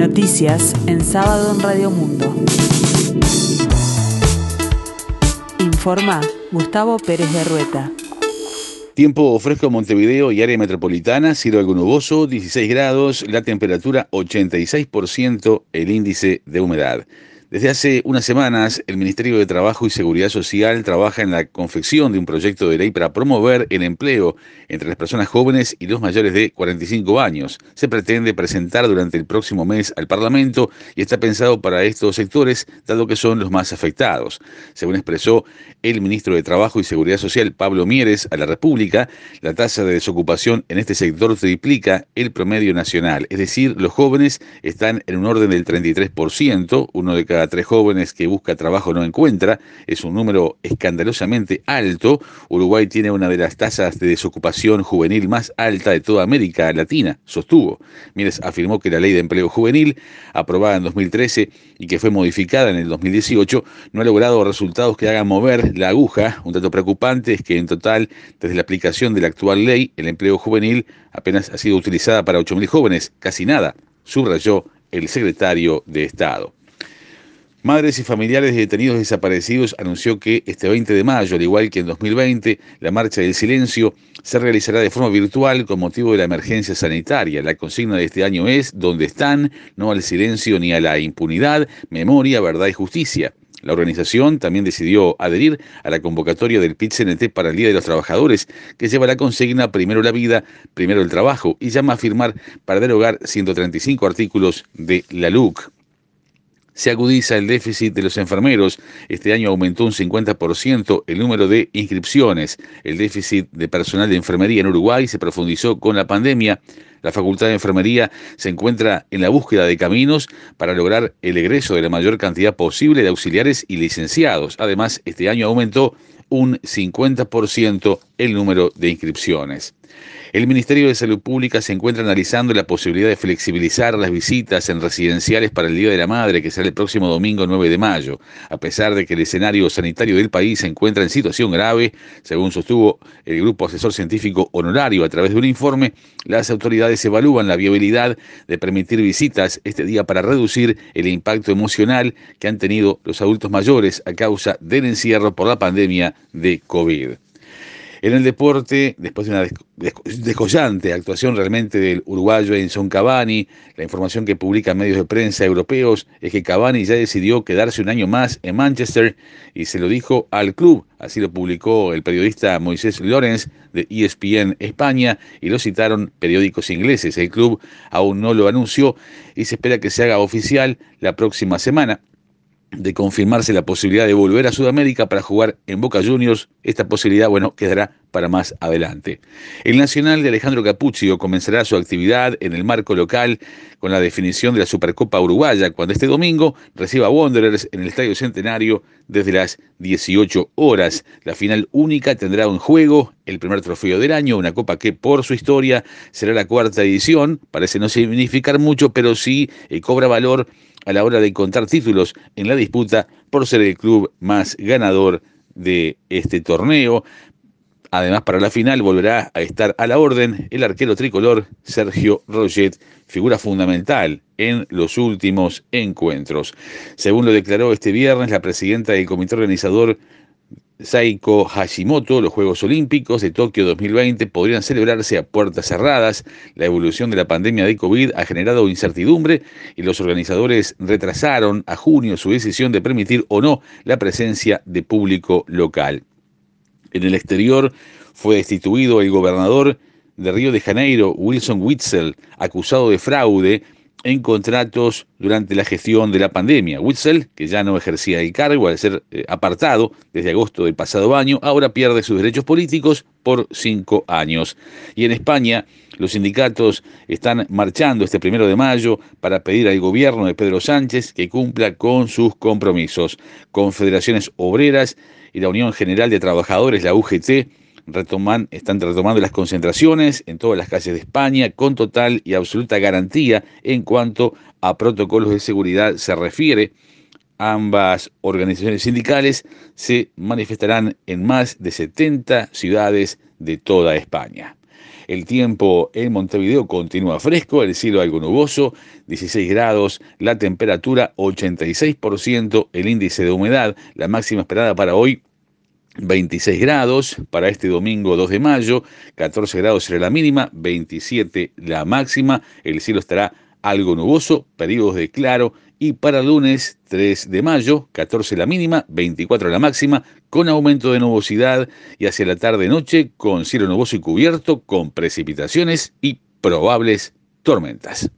Noticias en sábado en Radio Mundo. Informa Gustavo Pérez de Rueta. Tiempo fresco en Montevideo y área metropolitana, cielo algo nuboso, 16 grados, la temperatura 86%, el índice de humedad. Desde hace unas semanas, el Ministerio de Trabajo y Seguridad Social trabaja en la confección de un proyecto de ley para promover el empleo entre las personas jóvenes y los mayores de 45 años. Se pretende presentar durante el próximo mes al Parlamento y está pensado para estos sectores, dado que son los más afectados. Según expresó el ministro de Trabajo y Seguridad Social, Pablo Mieres, a la República, la tasa de desocupación en este sector triplica el promedio nacional, es decir, los jóvenes están en un orden del 33%, uno de cada tres jóvenes que busca trabajo no encuentra, es un número escandalosamente alto. Uruguay tiene una de las tasas de desocupación juvenil más alta de toda América Latina, sostuvo. Mires afirmó que la ley de empleo juvenil, aprobada en 2013 y que fue modificada en el 2018, no ha logrado resultados que hagan mover la aguja. Un dato preocupante es que en total, desde la aplicación de la actual ley, el empleo juvenil apenas ha sido utilizada para 8.000 jóvenes, casi nada, subrayó el secretario de Estado. Madres y familiares de detenidos desaparecidos anunció que este 20 de mayo, al igual que en 2020, la Marcha del Silencio se realizará de forma virtual con motivo de la emergencia sanitaria. La consigna de este año es donde están, no al silencio ni a la impunidad, memoria, verdad y justicia. La organización también decidió adherir a la convocatoria del PIT-CNT para el Día de los Trabajadores, que lleva la consigna Primero la vida, primero el trabajo, y llama a firmar para derogar 135 artículos de la LUC se agudiza el déficit de los enfermeros. Este año aumentó un 50% el número de inscripciones. El déficit de personal de enfermería en Uruguay se profundizó con la pandemia. La Facultad de Enfermería se encuentra en la búsqueda de caminos para lograr el egreso de la mayor cantidad posible de auxiliares y licenciados. Además, este año aumentó un 50% el número de inscripciones. El Ministerio de Salud Pública se encuentra analizando la posibilidad de flexibilizar las visitas en residenciales para el Día de la Madre, que será el próximo domingo 9 de mayo. A pesar de que el escenario sanitario del país se encuentra en situación grave, según sostuvo el Grupo Asesor Científico Honorario a través de un informe, las autoridades evalúan la viabilidad de permitir visitas este día para reducir el impacto emocional que han tenido los adultos mayores a causa del encierro por la pandemia de COVID. En el deporte, después de una descollante actuación realmente del uruguayo Enson Cavani, la información que publican medios de prensa europeos es que Cavani ya decidió quedarse un año más en Manchester y se lo dijo al club. Así lo publicó el periodista Moisés Lorenz de ESPN España y lo citaron periódicos ingleses. El club aún no lo anunció y se espera que se haga oficial la próxima semana de confirmarse la posibilidad de volver a Sudamérica para jugar en Boca Juniors, esta posibilidad, bueno, quedará para más adelante. El Nacional de Alejandro Capuccio comenzará su actividad en el marco local con la definición de la Supercopa Uruguaya, cuando este domingo reciba a Wanderers en el Estadio Centenario desde las 18 horas. La final única tendrá un juego, el primer trofeo del año, una copa que por su historia será la cuarta edición, parece no significar mucho, pero sí eh, cobra valor a la hora de contar títulos en la disputa por ser el club más ganador de este torneo. Además, para la final volverá a estar a la orden el arquero tricolor Sergio Roget, figura fundamental en los últimos encuentros. Según lo declaró este viernes la presidenta del comité organizador Saiko Hashimoto, los Juegos Olímpicos de Tokio 2020 podrían celebrarse a puertas cerradas. La evolución de la pandemia de COVID ha generado incertidumbre y los organizadores retrasaron a junio su decisión de permitir o no la presencia de público local. En el exterior fue destituido el gobernador de Río de Janeiro, Wilson Witzel, acusado de fraude en contratos durante la gestión de la pandemia. Witzel, que ya no ejercía el cargo al ser eh, apartado desde agosto del pasado año, ahora pierde sus derechos políticos por cinco años. Y en España, los sindicatos están marchando este primero de mayo para pedir al gobierno de Pedro Sánchez que cumpla con sus compromisos. Confederaciones Obreras y la Unión General de Trabajadores, la UGT, retoman, están retomando las concentraciones en todas las calles de España con total y absoluta garantía en cuanto a protocolos de seguridad se refiere. Ambas organizaciones sindicales se manifestarán en más de 70 ciudades de toda España. El tiempo en Montevideo continúa fresco, el cielo algo nuboso, 16 grados, la temperatura 86%, el índice de humedad, la máxima esperada para hoy 26 grados para este domingo 2 de mayo, 14 grados será la mínima, 27 la máxima, el cielo estará algo nuboso, periodos de claro. Y para lunes 3 de mayo, 14 la mínima, 24 la máxima, con aumento de nubosidad. Y hacia la tarde-noche con cielo nuboso y cubierto, con precipitaciones y probables tormentas.